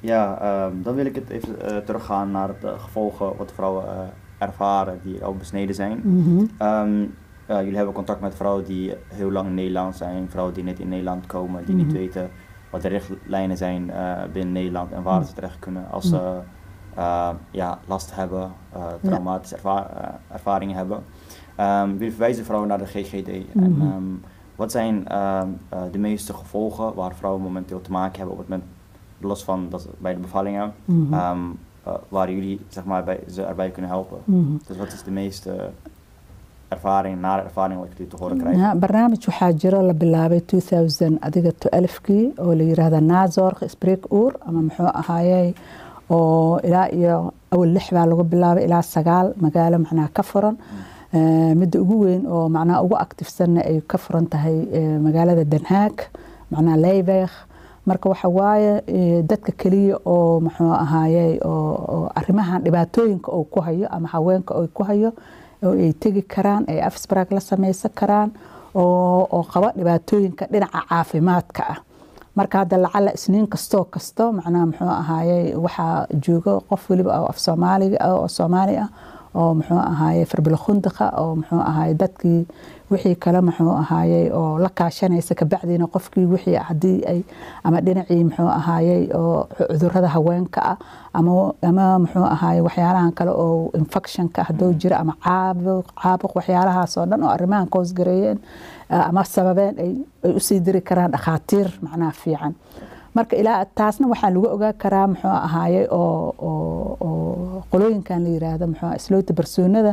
[SPEAKER 1] ja dan wil ik het even uh, teruggaan naar de gevolgen wat vrouwen uh, ervaren die al besneden zijn. Mm -hmm. um, uh, jullie hebben contact met vrouwen die heel lang in Nederland zijn, vrouwen die net in Nederland komen, die mm -hmm. niet weten wat de richtlijnen zijn binnen Nederland en waar ze terecht kunnen als ze ja, last hebben, traumatische erva ervaringen hebben. We verwijzen vrouwen naar de GGD. En, wat zijn de meeste gevolgen waar vrouwen momenteel te maken hebben op het moment los van dat bij de bevallingen, mm -hmm. um, uh, waar jullie zeg maar, bij, ze erbij kunnen helpen. Mm -hmm. Dus wat is de meeste ervaring, nare ervaring wat jullie te horen krijgen?
[SPEAKER 2] Ja, barnaamij waxaa jiro la bilaabay 2000 adiga 12kii oo la yiraahdo naazorg spreekuur ama muxuu ahaayey oo ilaa iyo awal lix baa lagu bilaabay ilaa sagaal magaalo macnaha ka furan midda ugu weyn oo macnaha ugu actifsanna ay ka furan tahay magaalada Den Haag macnaha Leibeg marka waxa waaye dadka keliya oo muxuu ahaayey oo arrimahan dhibaatooyinka uu ku hayo ama haweenka uu ku hayo oo ay tegi karaan ay afsbrag la sameysan karaan oo qaba dhibaatooyinka dhinaca caafimaadka ah. Marka hadda lacala isniin kastoo kasto macnaha muxuu ahaayey waxaa joogo qof weliba oo af soomaaliga oo soomaali ah oo muxuu ahaayey farbilkhundiqa oo muxuu ahaayey dadkii wixii kale muxuu ahaayey oo la kaashanaysa kabacdiina qofkii wixii haddii ay ama dhinacii muxuu ahaayey oo cudurrada haweenka ah ama ama muxuu ahaayey waxyaalahan kale oo infectionka hadduu jiro ama caabuq caabuq waxyaalahaas oo dhan oo arrimahan koosgareeyeen ama sababeen ay u sii diri karaan dhakhaatiir macnaha fiican marka ilaa taasna waxaa lagu ogaa karaa muxuu ahaayey oo qolooyinkan la yiraahdo muxuu slowta barsoonada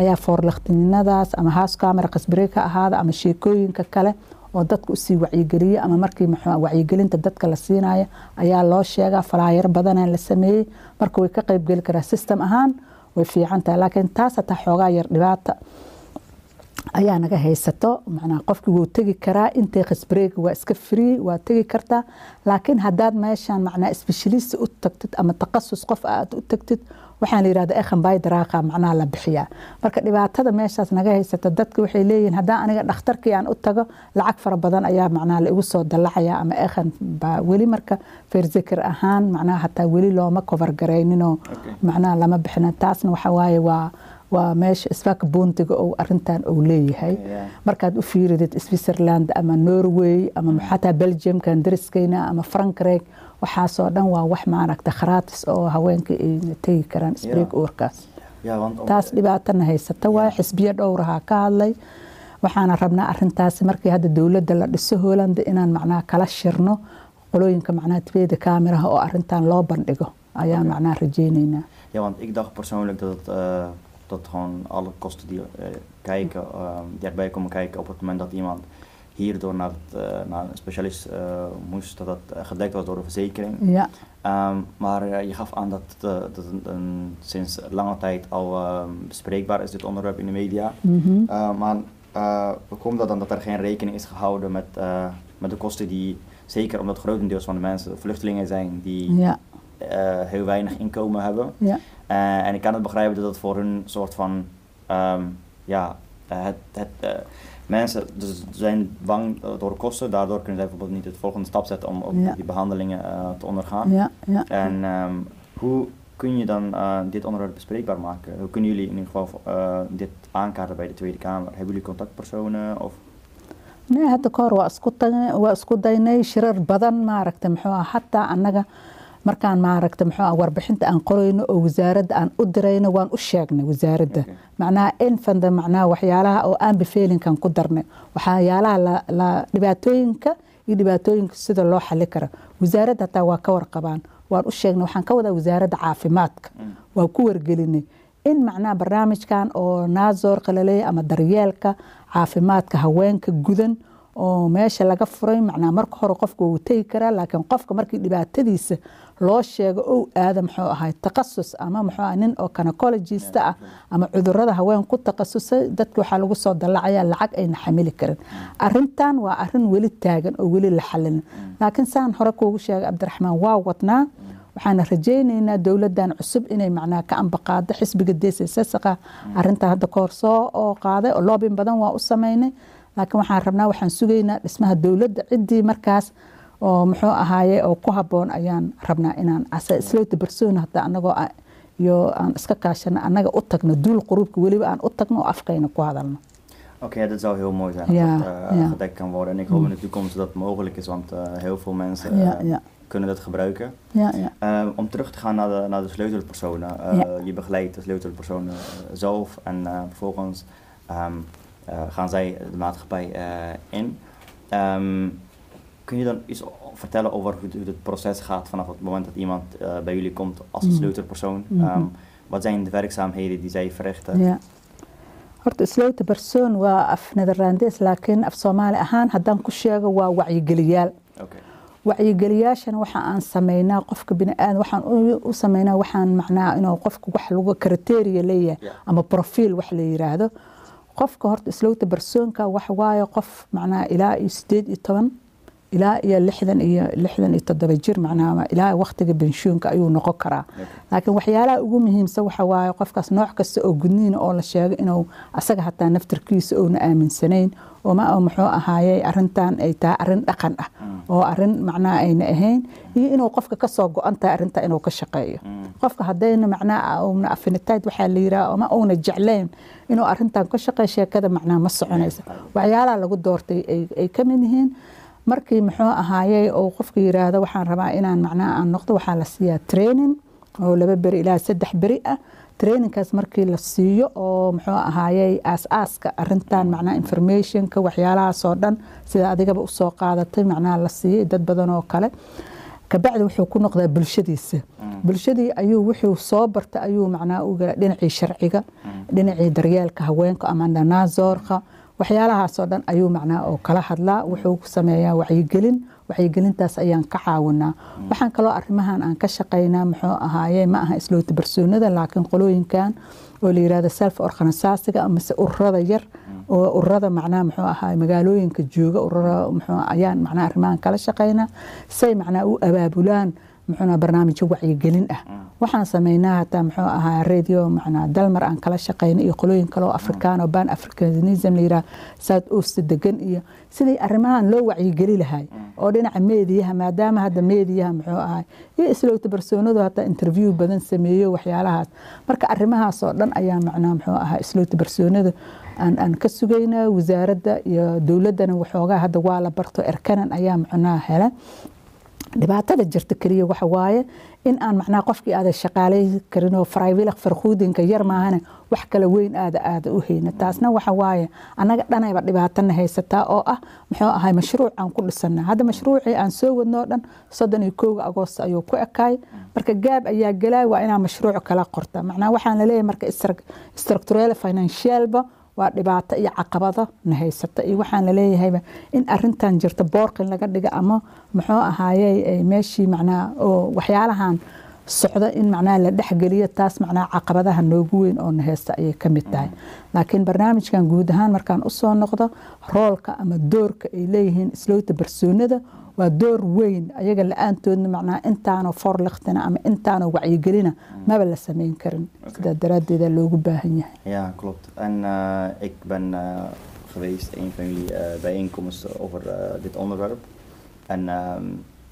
[SPEAKER 2] ayaa foorlaktininadaas ama house camera qasbire ka ahaada ama sheekooyinka kale oo dadka u sii wacyigeliya ama markii muxuu wacyigelinta dadka la siinaya ayaa loo sheegaa falaayar badana la sameeyey. Marka way ka qaybgeli karaa system ahaan way fiican tahay laakiin taas hataa xoogaa yar dhibaata ayaa naga haysato macnaha qofkii wuu tegi karaa intay khasbareega waa iska free waa tegi kartaa laakiin haddaad meeshan macnaha specialist u tagtid ama taqasus qof aad u tagtid waxaan la yirahda ekhan bay daraaqa macnaha la bixiyaa. Marka dhibaatada meeshaas naga haysato dadka waxay leeyihiin haddaan aniga dhakhtarkii aan u tago lacag fara badan ayaa macnaha la igu soo dallacaya ama ekhan baa weli marka ferzikir ahaan macnaha hataa weli looma cover garayninoo macnaha lama bixinin taasna waxa waaye waa waa meesha isfaaka buuntiga ou arintan uu leeyahay. Markaad u fiiridid switzerland ama norway ama xataa belgiumkan dariskeyna ama frankreg waxaasoo dhan waa wax maaragta kharaatis oo haweenka ay tegi karaan sbreak uurkaas. Taas dhibaatana haysata. Waaye xisbiyo dhowrahaa ka hadlay. Waxaana rabnaa arintaasi markii hadda dowladda la dhiso holland inaan macnaha kala shirno. Qolooyinka macnaha tibeyda kaamiraha oo arintan loo bandhigo. Ayaan macnaha rajeyneynaa
[SPEAKER 1] Dat het gewoon alle kosten die uh, kijken, uh, die erbij komen kijken op het moment dat iemand hierdoor naar, het, uh, naar een specialist moest, dat dat gedekt was door de verzekering.
[SPEAKER 2] Ja.
[SPEAKER 1] Um, maar je gaf aan dat, een, sinds lange tijd al bespreekbaar is, dit onderwerp in de media.
[SPEAKER 2] Mm -hmm.
[SPEAKER 1] maar hoe komt dat dan dat er geen rekening is gehouden met, met de kosten die, zeker omdat grotendeels van de mensen vluchtelingen zijn die
[SPEAKER 2] ja.
[SPEAKER 1] heel weinig inkomen hebben.
[SPEAKER 2] Ja.
[SPEAKER 1] Uh, en ik kan het begrijpen dat het voor hun soort van, um, ja, het, het, uh, mensen dus zijn bang door kosten, daardoor kunnen zij bijvoorbeeld niet het volgende stap zetten om, om
[SPEAKER 2] ja.
[SPEAKER 1] die behandelingen uh, te ondergaan.
[SPEAKER 2] Ja, ja.
[SPEAKER 1] En um, hoe kun je dan dit onderwerp bespreekbaar maken? Hoe kunnen jullie in ieder geval dit aankaarten bij de Tweede Kamer? Hebben jullie contactpersonen? Of?
[SPEAKER 2] Nee, hadda kahor waa isku waa isku daynay shirar badan maaragta muxuu ah hataa annaga markaan maaragta muxuu ah warbixinta aan qorayno oo wasaaradda aan u dirayno waan u sheegnay wasaaradda. Macnaha infanda macnaha waxyaalaha oo aan befeelinkan ku darnay. Waxyaalaha la, dhibaatooyinka iyo dhibaatooyinka sida loo xali karo. Wasaaradda hataa waa ka warqabaan. Waan u sheegnay waxaan ka wadaa wasaaradda caafimaadka. Waa ku wargelinay in macnaha barnaamijkan oo naazoorka la leeyahay ama daryeelka caafimaadka haweenka gudan oo meesha laga furay macnaa marka hore qofka wuu tegi karaa laakiin qofka markii dhibaatadiisa loo sheego ou aada muxuu ahay takhasus ama muxuu nin oo gynecologista ah ama cudurrada haween ku takhasusay dadka waxaa lagu soo dallacaya lacag ayna xamili karin. Arintan waa arrin weli taagan oo weli la xalilin laakiin saan hore kuugu sheegay cabdiraxmaan waa wadnaa waxaana rajaynaynaa dowladan cusub inay macnaa ka ambaqaado xisbiga deesasasaqa arintaa hadda kahor oo qaaday oo loobin badan waa u sameynay laakiin waxaan rabnaa waxaan sugaynaa dhismaha dowladda ciddii markaas oo muxuu ahaaye oo ku haboon ayaan rabnaa inaan asa islowta barsoona hataa anagoo iyo aan iska kaashano annaga u tagno duul quruubka weliba aan u tagno oo afkayna ku hadalno
[SPEAKER 1] Oké, dat zou heel mooi zijn als
[SPEAKER 2] Ja,
[SPEAKER 1] dat uh,
[SPEAKER 2] ja.
[SPEAKER 1] gedekt kan worden. En ik hoop in de toekomst dat het mogelijk is, want uh, heel veel mensen
[SPEAKER 2] Ja,
[SPEAKER 1] uh,
[SPEAKER 2] ja.
[SPEAKER 1] kunnen dat gebruiken.
[SPEAKER 2] ja, ja.
[SPEAKER 1] Uh, om terug te gaan naar de, naar de sleutelpersonen. Uh. Je begeleidt de sleutelpersonen uh, zelf en uh, vervolgens uh, gaan zij de maatschappij uh, in. Ehm, kun je dan iets vertellen over hoe, het proces gaat vanaf het moment dat iemand uh, bij jullie komt als een
[SPEAKER 2] Mhm.
[SPEAKER 1] sleutelpersoon?
[SPEAKER 2] Mhm.
[SPEAKER 1] Ehm, wat zijn de werkzaamheden die zij verrichten?
[SPEAKER 2] ya horta barsoon waa af nederlandees laakiin af soomaali ahaan haddaan ku sheego waa wacyigeliyaal wacyigeliyaashana waxa aan sameynaa qofka biniaadan waxaan u- sameynaa waxaan macnaa inuu qofka wax lagu kriteria leeyahay ama profiil wax la yiraahdo qofka horta islowta barsoonka wax waaye qof macnaa ilaa iyo sideed iyo toban ilaa iyo lixdan iyo lixdan iyo toddoba jir macnaa ilaa waqtiga benshuunka ayuu noqon karaa. Laakiin waxyaalaha ugu muhiimsan waxa waaye qofkaas nooc kasta oo gudniina oo la sheego inuu asaga hataa naftarkiisa oona aaminsanayn oo ma oo muxuu ahaayey arintan ay tahay arrin dhaqan ah oo arrin macnaha ayna ahayn iyo inuu qofka ka soo go-an tahay arinta inuu ka shaqeeyo. Qofka hadayna macnaha una afinitayd waxaa la yiraha ama una jeclayn inuu arintan ka shaqeeyo sheekada macnaha ma soconaysa waxyaalaha lagu doortay ay- ay ka mid yihiin markii muxuu ahaayey oo qofka yiraahdo waxaan rabaa inaan macnaha aan noqdo waxaa la siiyaa training oo laba beri ilaa saddex beri ah. Trainingkaas markii la siiyo oo muxuu ahaayey aas-aaska arintan macnaha informationka waxyaalahaasoo dhan sida adigaba u soo qaadatay macnaha la siiyey dad badan oo kale. Kabacdi wuxuu ku noqdaa bulshadiisa. Bulshadii ayuu wuxuu soo barta ayuu macnaha u gala dhinacii sharciga dhinacii daryeelka haweenka ama nanazoorka waxyaalahaasoo dhan ayuu macnaha oo kala hadlaa wuxuu ku sameeyaa wacyigelin wacyigelintaas ayaan ka caawinaa. Waxaan kaloo arrimahan aan ka shaqaynaa muxuu ahaaye ma aha islowta barsoonada laakiin qolooyinkan oo la yiraahdo self organisaasiga amase ururada yar oo ururada macnaha muxuu ahaay magaalooyinka jooga urura muxuu ayaan macnaha arrimahan kala shaqaynaa. Say macnaha u abaabulaan muxuuna barnaamijyo wacyigelin ah. Waxaan sameynaa hataa muxuu ahaa radio macnaa dalmar aan kala shaqeyna iyo qolooyin kale oo afrikaan oo ban africanism la yiraah south oost degan iyo sidii arrimahan loo wacyigeli lahay oo dhinaca meediyaha maadaama hadda meediyaha muxuu ahay iyo islowta barsoonadu hataa interview badan sameeyo waxyaalahaas. Marka arrimahaas oo dhan ayaa macnaa muxuu ahaa islowta barsoonada aan ka sugaynaa wasaaradda iyo dowladdana waxoogaa hadda waa la barto erkanan ayaa macnaha hela dhibaatada jirta keliya waxa waaye in aan macnaha qofkii aada shaqaalay karin oo farayvilaq yar maahane wax kala weyn aada aada u hayna taasna waxa waaye annaga dhanayba dhibaatana haysataa oo ah muxuu ahay mashruuc aan ku dhisana hadda mashruucii aan soo wadno o dhan soddon iyo kowga agoost ayuu ku ekaay. Marka gaab ayaa galay waa inaa mashruuc kala qorta macnaha waxaan la leeyahay marka structural financialba waa dhibaato iyo caqabado na haysata. Iyo waxaan laleeyahayba in arintan jirta boorqin laga dhiga ama muxuu ahaayey meeshii macnaha oo waxyaalahan socda in macnaha la dhexgeliyo taas macnaha caqabadaha noogu weyn oo na haysta ayay ka mid tahay. Laakiin barnaamijkan guud ahaan markaan u soo noqdo roolka ama doorka ay leeyihiin islowta barsoonada waa door weyn ayaga la-aantoodna macnaha intaanoo forlikhtina ama intaanoo wacyigelina maba la sameyn karin sidaa daraaddeeda loogu baahan yahay
[SPEAKER 1] Ja, klopt. En uh, ik ben uh, geweest een van jullie uh, bijeenkomsten over uh, dit onderwerp. En ehm,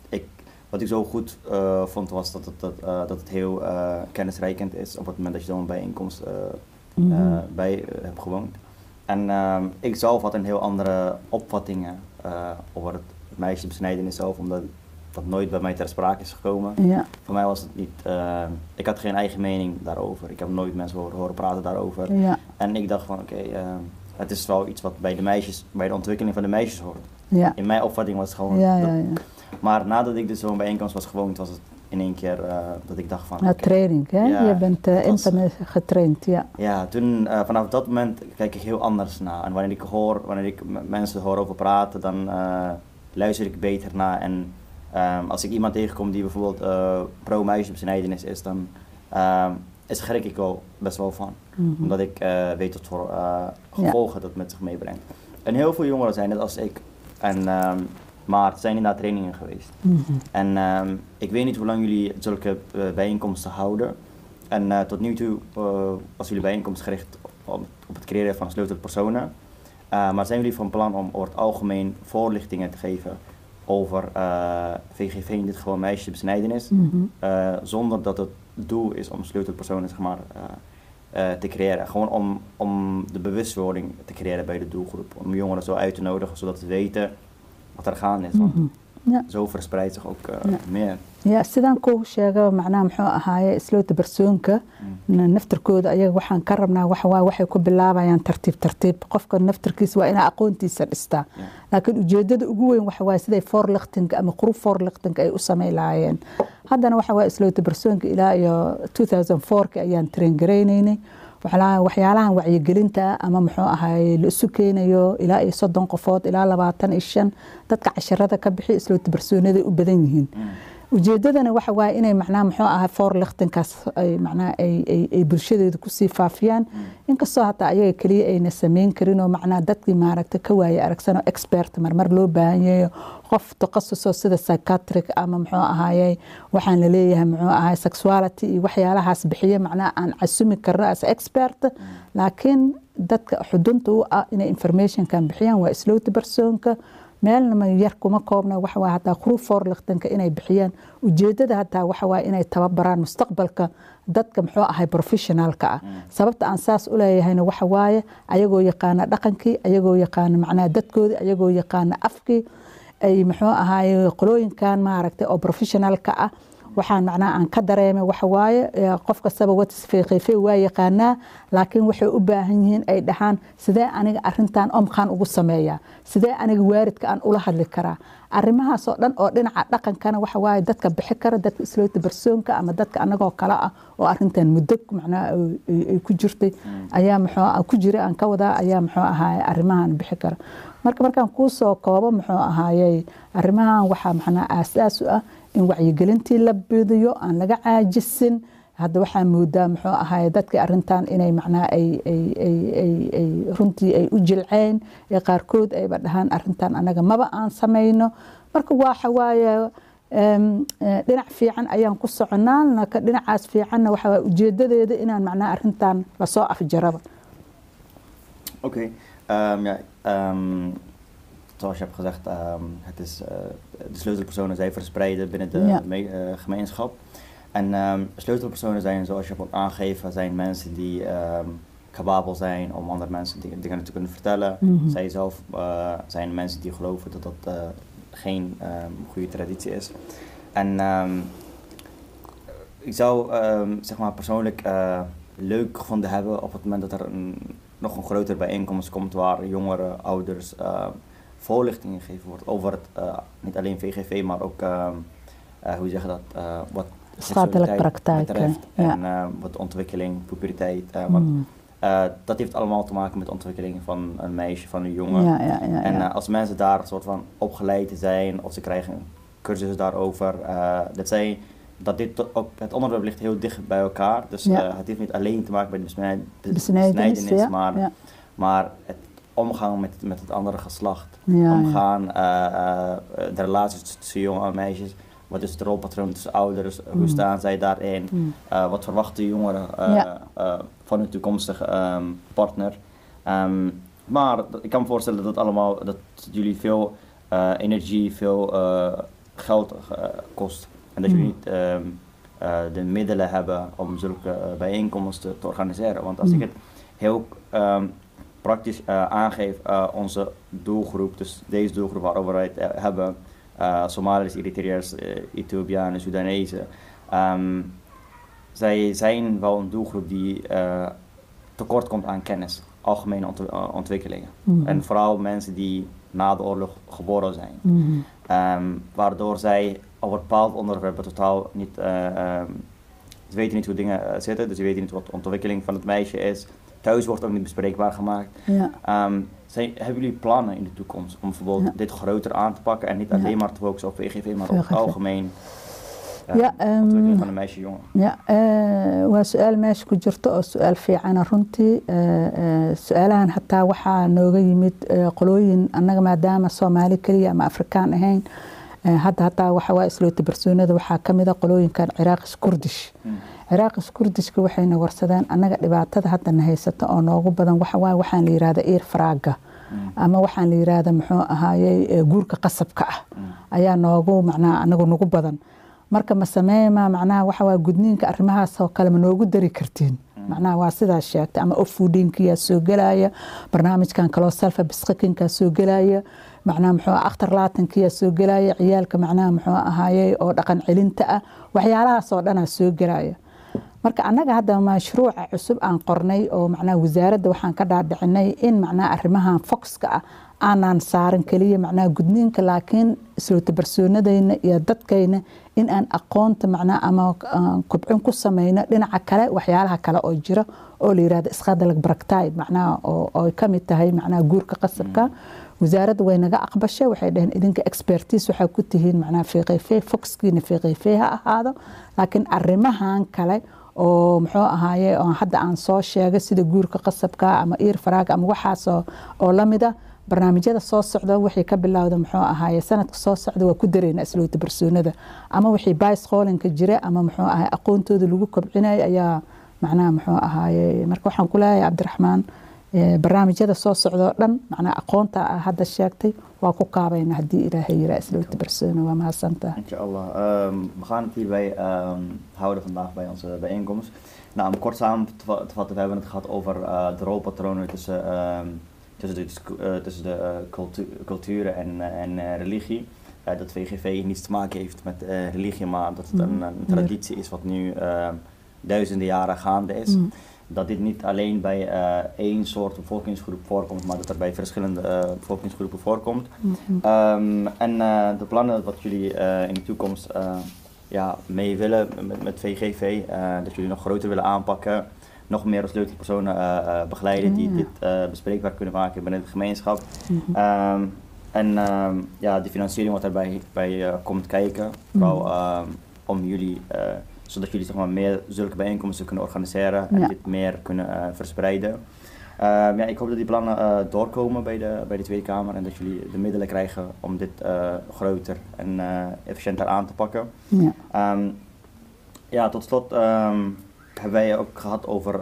[SPEAKER 1] ik, wat ik zo goed uh, vond was dat het, dat, uh, dat het heel uh, kennisrijkend is op het moment dat je zo'n bijeenkomst uh, bij uh, hebt gewoond. En ehm, ik zelf had een heel andere opvattingen uh, over het meisjesbesnijdenis zelf, omdat dat nooit bij mij ter sprake is gekomen.
[SPEAKER 2] Ja,
[SPEAKER 1] Voor mij was het niet. eh, ik had geen eigen mening daarover. Ik heb nooit mensen horen, horen praten daarover.
[SPEAKER 2] ja,
[SPEAKER 1] En ik dacht van oké, eh, het is wel iets wat bij de meisjes, bij de ontwikkeling van de meisjes hoort.
[SPEAKER 2] ja,
[SPEAKER 1] In mijn opvatting was het gewoon. dat-. Maar nadat ik dus zo'n bijeenkomst was gewoond, was het in één keer eh, dat ik dacht van...
[SPEAKER 2] Ja, training, hè?
[SPEAKER 1] Ja,
[SPEAKER 2] je bent
[SPEAKER 1] was-
[SPEAKER 2] internet getraind, ja.
[SPEAKER 1] Ja, toen vanaf dat moment kijk ik heel anders naar. En wanneer ik hoor, wanneer ik met mensen hoor over praten, dan luister ik beter naar. En ehm, als ik iemand tegenkom die bijvoorbeeld eh pro-meisjesbesnijdenis is, dan ehm schrik ik wel best wel van.
[SPEAKER 2] Mhm.
[SPEAKER 1] Omdat ik eh, weet wat voor eh, gevolgen dat met zich meebrengt. En heel veel jongeren zijn net als ik. En, ehm, maar het zijn inderdaad trainingen geweest.
[SPEAKER 2] Mhm.
[SPEAKER 1] En ik weet niet hoe lang jullie zulke bijeenkomsten houden. En tot nu toe was jullie bijeenkomst gericht op, op het creëren van sleutelpersonen. Eh, maar zijn jullie van plan om over het algemeen voorlichtingen te geven over eh, VGV, in dit geval meisjesbesnijdenis,
[SPEAKER 2] Mhm.
[SPEAKER 1] eh, zonder dat het doel is om sleutelpersonen zeg maar, eh, eh, te creëren. Gewoon om, om de bewustwording te creëren bij de doelgroep. Om jongeren zo uit te nodigen, zodat ze weten wat er gaande is. Want
[SPEAKER 2] Mhm. Ja.
[SPEAKER 1] zo verspreidt zich ook eh,
[SPEAKER 2] Ja.
[SPEAKER 1] meer.
[SPEAKER 2] ya sidaan kuu sheego macnaha muxuu ahaaye isloota barsoonka naftarkooda ayaga waxaan ka rabnaa waxawaa waxay ku bilaabayaan tartiib tartiib. Qofka naftarkiisa waa inaa aqoontiisa dhistaa. Laakiin ujeedada ugu weyn waxa waaye siday forlichtinga ama qurub forlichtinga ay u samay lahaayeen. Haddana waxa waaye isloota barsoonka ilaa iyo 2004 ayaan train garaynaynay waxyaalaha waxyaalahan wacyigelinta ama muxuu ahaay la isu keenayo ilaa iyo soddon qofood ilaa labaatan iyo shan. Dadka casharada ka bixi isloota barsoonaday u badan yihiin ujeedadana waxa waaye inay macnaha muxuu ahaa forlichtinkaas ay macnaha ay bulshadeeda ku sii faafiyaan. Inkastoo hataa ayaga keliya ayna samayn karin oo macnaha dadkii maaragta ka waaye aragsan oo expert marmar loo baahan yahay qof takhasusoo sida psychiatric ama muxuu ahaaye waxaan la leeyahay muxuu ahaay sexuality iyo waxyaalahaas bixiya macnaha aan casumi karno as expert. Laakiin dadka xudunta u ah inay informationkan bixiyaan waa islowta barsoonka meelna ma yar kuma koobna waxa waa hataa khuruu forlichtanka inay bixiyaan. Ujeedada hataa waxa waa inay tababaraan mustaqbalka dadka muxuu ahay professionaalka ah. Sababta aan saas u leeyahayna waxa waaye ayagoo yaqaana dhaqankii ayagoo yaqaana macnaha dadkoodii ayagoo yaqaana afkii ay muxuu ahaay qolooyinkan maaragtay oo professionaalka ah waxaan macnaha aan ka dareemay waxa qof kastaba watisfiiqife waa yaqaanaa laakiin waxay u baahan yihiin ay dhahaan sidee aniga arintan omkaan ugu sameeyaa sidee aniga waaridka aan ula hadli karaa? Arrimahaas oo dhan oo dhinaca dhaqankana waxa dadka bixi kara dadka isloota barsoonka ama dadka anagoo kale ah oo arintan muddo macnaha ay- ku jirtay ayaa muxuu ku jira aan ka wadaa ayaa muxuu ahaay arrimahan bixi kara. Marka markaan kuu koobo muxuu ahaayey arrimahan waxaa macnaha aasaas u ah in wacyigelintii la bidiyo aan laga caajisin. Hadda waxaa moodaa muxuu ahaay dadkii arintan inay macnaha ay runtii ay u jilceen ee qaarkood ayba dhahaan arintan anaga maba aan samayno. Marka waxa waaye eh, dhinac fiican ayaan ku soconaa laakiin dhinacaas fiicanna waxa waaye ujeedadeeda inaan macnaha arintan la soo
[SPEAKER 1] afjaraba. Ehm, ja, ehm, zoals je hebt gezegd, ehm, het is, eh, de sleutelpersonen zijn verspreiden binnen de
[SPEAKER 2] Ja.
[SPEAKER 1] me- eh, gemeenschap. En ehm, sleutelpersonen zijn, zoals je hebt ook aangegeven, zijn mensen die capabel zijn om andere mensen dingen, dingen te kunnen vertellen.
[SPEAKER 2] Mhm.
[SPEAKER 1] Zij zelf eh, zijn mensen die geloven dat dat geen goede traditie is. En ik zou zeg maar persoonlijk eh, leuk gevonden hebben op het moment dat er een, nog een grotere bijeenkomst komt waar jongeren, ouders voorlichting gegeven wordt over het, eh, niet alleen VGV, maar ook, ehm, eh, hoe zeg je dat, eh, wat
[SPEAKER 2] Schadelijke praktijken,
[SPEAKER 1] betreft en wat ontwikkeling, puberteit. want
[SPEAKER 2] Mm.
[SPEAKER 1] dat heeft allemaal te maken met de ontwikkeling van een meisje, van een jongen.
[SPEAKER 2] Ja, ja, ja.
[SPEAKER 1] En als mensen daar een soort van opgeleid zijn of ze krijgen een cursus daarover, dat zij dat dit ook het onderwerp ligt heel dicht bij elkaar. Dus het heeft niet alleen te maken met de besnijd- bes-
[SPEAKER 2] Besnijdenis,
[SPEAKER 1] maar, maar het omgaan met, met het andere geslacht.
[SPEAKER 2] Ja, ja.
[SPEAKER 1] omgaan, eh, eh, de relaties tussen jongen en meisjes. Wat is het rolpatroon tussen ouders? Hoe
[SPEAKER 2] Mm.
[SPEAKER 1] staan zij daarin?
[SPEAKER 2] Mm.
[SPEAKER 1] Eh, wat verwachten jongeren
[SPEAKER 2] Ja.
[SPEAKER 1] van hun toekomstige ehm, partner? Ehm, maar ik kan me voorstellen dat allemaal dat jullie veel energie, veel geld kost. En dat jullie
[SPEAKER 2] Mm.
[SPEAKER 1] niet ehm, eh, de middelen hebben om zulke bijeenkomsten te organiseren. Want als ik het heel praktisch eh, aangeef, eh, onze doelgroep, dus deze doelgroep waarover wij het eh, hebben, Somaliërs, Eritreërs, Ethiopianen, Sudanezen. ehm, zij zijn wel een doelgroep die tekort komt aan kennis, algemene ont- ontwikkelingen.
[SPEAKER 2] Mhm.
[SPEAKER 1] En vooral mensen die na de oorlog geboren zijn.
[SPEAKER 2] Mhm.
[SPEAKER 1] Ehm, waardoor zij over bepaald onderwerpen totaal niet, eh, ehm, ze weten niet hoe dingen zitten, dus ze weten niet wat de ontwikkeling van het meisje is. Thuis wordt ook niet bespreekbaar gemaakt.
[SPEAKER 2] Ja.
[SPEAKER 1] Ehm, zijn, hebben jullie plannen in de toekomst om bijvoorbeeld
[SPEAKER 2] Ja.
[SPEAKER 1] dit groter aan te pakken en niet
[SPEAKER 2] Ja.
[SPEAKER 1] alleen maar te focussen op VGV, maar op het algemeen eh,
[SPEAKER 2] Ja,
[SPEAKER 1] ontwikkeling van een meisje jongen?
[SPEAKER 2] Ja, eh, waa su-aal meesha ku jirto oo su-aal fiicana runtii Eh, su-aalahan hataa waxaa nooga yimid qolooyin annaga maadaama soomaali keliya ama afrikaan ahayn hadda hataa waxa waa isloota barsoonada waxaa ka mid a qolooyinkan ciraaqis kurdish ciraaqis kurdishka waxayna warsadeen annaga dhibaatada haddana haysata oo noogu badan waxa waaye waxaan la yidhahda iir faraaga ama waxaan la yidhahda muxuu ahaayey eh, guurka qasabka ah. Ayaa noogu macnaha anagu nagu badan. Marka ma sameeyma macnaha waxa waa gudniinka arrimahaas oo kale ma noogu dari kartiin. Macnaha waa sidaas sheegtay. Ama ofuudinkiyaa soo gelaya barnaamijkan kaloo salfa biskikinkaa soo gelaya macnaha muxuu akhtar laatankiyaa soo gelaya ciyaalka macnaha muxuu ahaayey oo dhaqan celinta ah waxyaalahaas oo dhanaa soo gelaya marka annaga hadda mashruuca cusub aan qornay oo macnaha wasaaradda waxaan ka dhaadhicinay in macnaha arrimahan foxka ah aanaan saarin keliya macnaha gudniinka laakiin isloota barsoonadayna iyo dadkayna in aan aqoonta macnaha ama aan kobcin ku sameyno dhinaca kale waxyaalaha kale oo jira oo la yiraahdo iskadalag baraktayd macnaha oo ka tahay macnaha guurka qasabka. Wasaaradda way naga aqbashay waxay dhaheen idinka expertise waxaa ku tihiin macnaha fiiqayfee foxkiina fiiqayfee ha ahaado laakiin arrimahan kale oo muxuu ahaaye hadda aan soo sheegay sida guurka qasabka ama iir faraaga ama waxaas oo- oo la mid ah barnaamijyada soo socda wixii ka bilowda muxuu ahaaye sanadka soo socda waa ku dareynaa isloota barsoonada. Ama wixii bays qoolinka jira ama muxuu ahaye aqoontooda lagu kobcinaya ayaa macnaha muxuu ahaaye marka waxaan ku leeyahay cabdiraxmaan barnaamijyada soo socda oo dhan macnaha aqoonta aa hadda sheegtay waa ku kaabayna haddii ilaahay yiraa isloota barsoona waa
[SPEAKER 1] we gaan het hierbij ehm, houden vandaag bij onze bijeenkomst. Nou, om kort samen te, va- te vatten, we hebben het gehad over eh, de rolpatronen tussen, ehm, tussen de, eh, tussen de eh, cultu culturen en, eh, en religie. Dat VGV niets te maken heeft met religie, maar dat het een, een traditie is wat nu duizenden jaren gaande is.
[SPEAKER 2] Mm.
[SPEAKER 1] Dat dit niet alleen bij eh, één soort bevolkingsgroep voorkomt, maar dat er bij verschillende eh, bevolkingsgroepen voorkomt. Ehm, en eh, de plannen wat jullie in de toekomst ja, mee willen met, met VGV, dat jullie nog groter willen aanpakken, nog meer sleutelpersonen eh, eh, begeleiden die dit bespreekbaar kunnen maken binnen de gemeenschap. Ehm, en ehm, ja, die financiering wat daarbij bij, komt kijken, vooral ehm, om jullie, zodat jullie zeg maar, meer zulke bijeenkomsten kunnen organiseren en
[SPEAKER 2] Ja.
[SPEAKER 1] dit meer kunnen eh, verspreiden. Ehm, ja, ik hoop dat die plannen eh, doorkomen bij de, bij de Tweede Kamer en dat jullie de middelen krijgen om dit eh, groter en efficiënter aan te pakken.
[SPEAKER 2] Ja.
[SPEAKER 1] Ehm, ja, tot slot ehm, hebben wij ook gehad over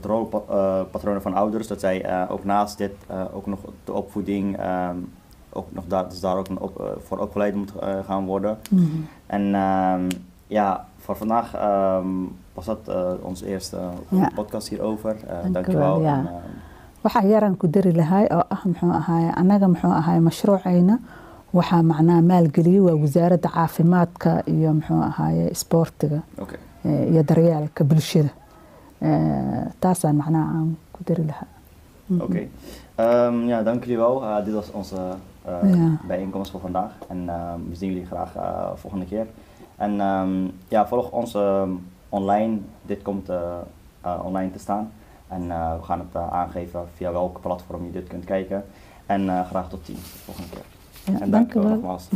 [SPEAKER 1] de rolpatronen van ouders. Dat zij ook naast dit ook nog de opvoeding, ook nog daar, dus daar ook op, voor opgeleid moet gaan worden.
[SPEAKER 2] Mhm.
[SPEAKER 1] En ja, voor vandaag ehm, was dat eh, onze eerste
[SPEAKER 2] Ja.
[SPEAKER 1] podcast hierover. Uh, dankjewel.
[SPEAKER 2] wel, ja.
[SPEAKER 1] En, ehm,
[SPEAKER 2] waxaa yaraan ku dari lahay oo ah muxuu ahaaye annaga muxuu ahaaye mashruucayna waxaa macnaha maalgeliyey waa wasaaradda caafimaadka iyo muxuu ahaaye isboortiga
[SPEAKER 1] Oké.
[SPEAKER 2] eh, iyo daryeelka bulshada taasaan macnaha aan ku dari lahaa
[SPEAKER 1] Oké. Ehm, ja, dank jullie wel. Dit was onze bijeenkomst voor vandaag. En we zien jullie graag volgende keer. En ehm, ja, volg ons ehm, online. Dit komt eh, eh, online te staan. En eh, we gaan het aangeven via welk platform je dit kunt kijken. En graag tot ziens de volgende keer.
[SPEAKER 2] Ja,
[SPEAKER 1] en
[SPEAKER 2] dank u
[SPEAKER 1] dankjewel
[SPEAKER 2] wel
[SPEAKER 1] nogmaals.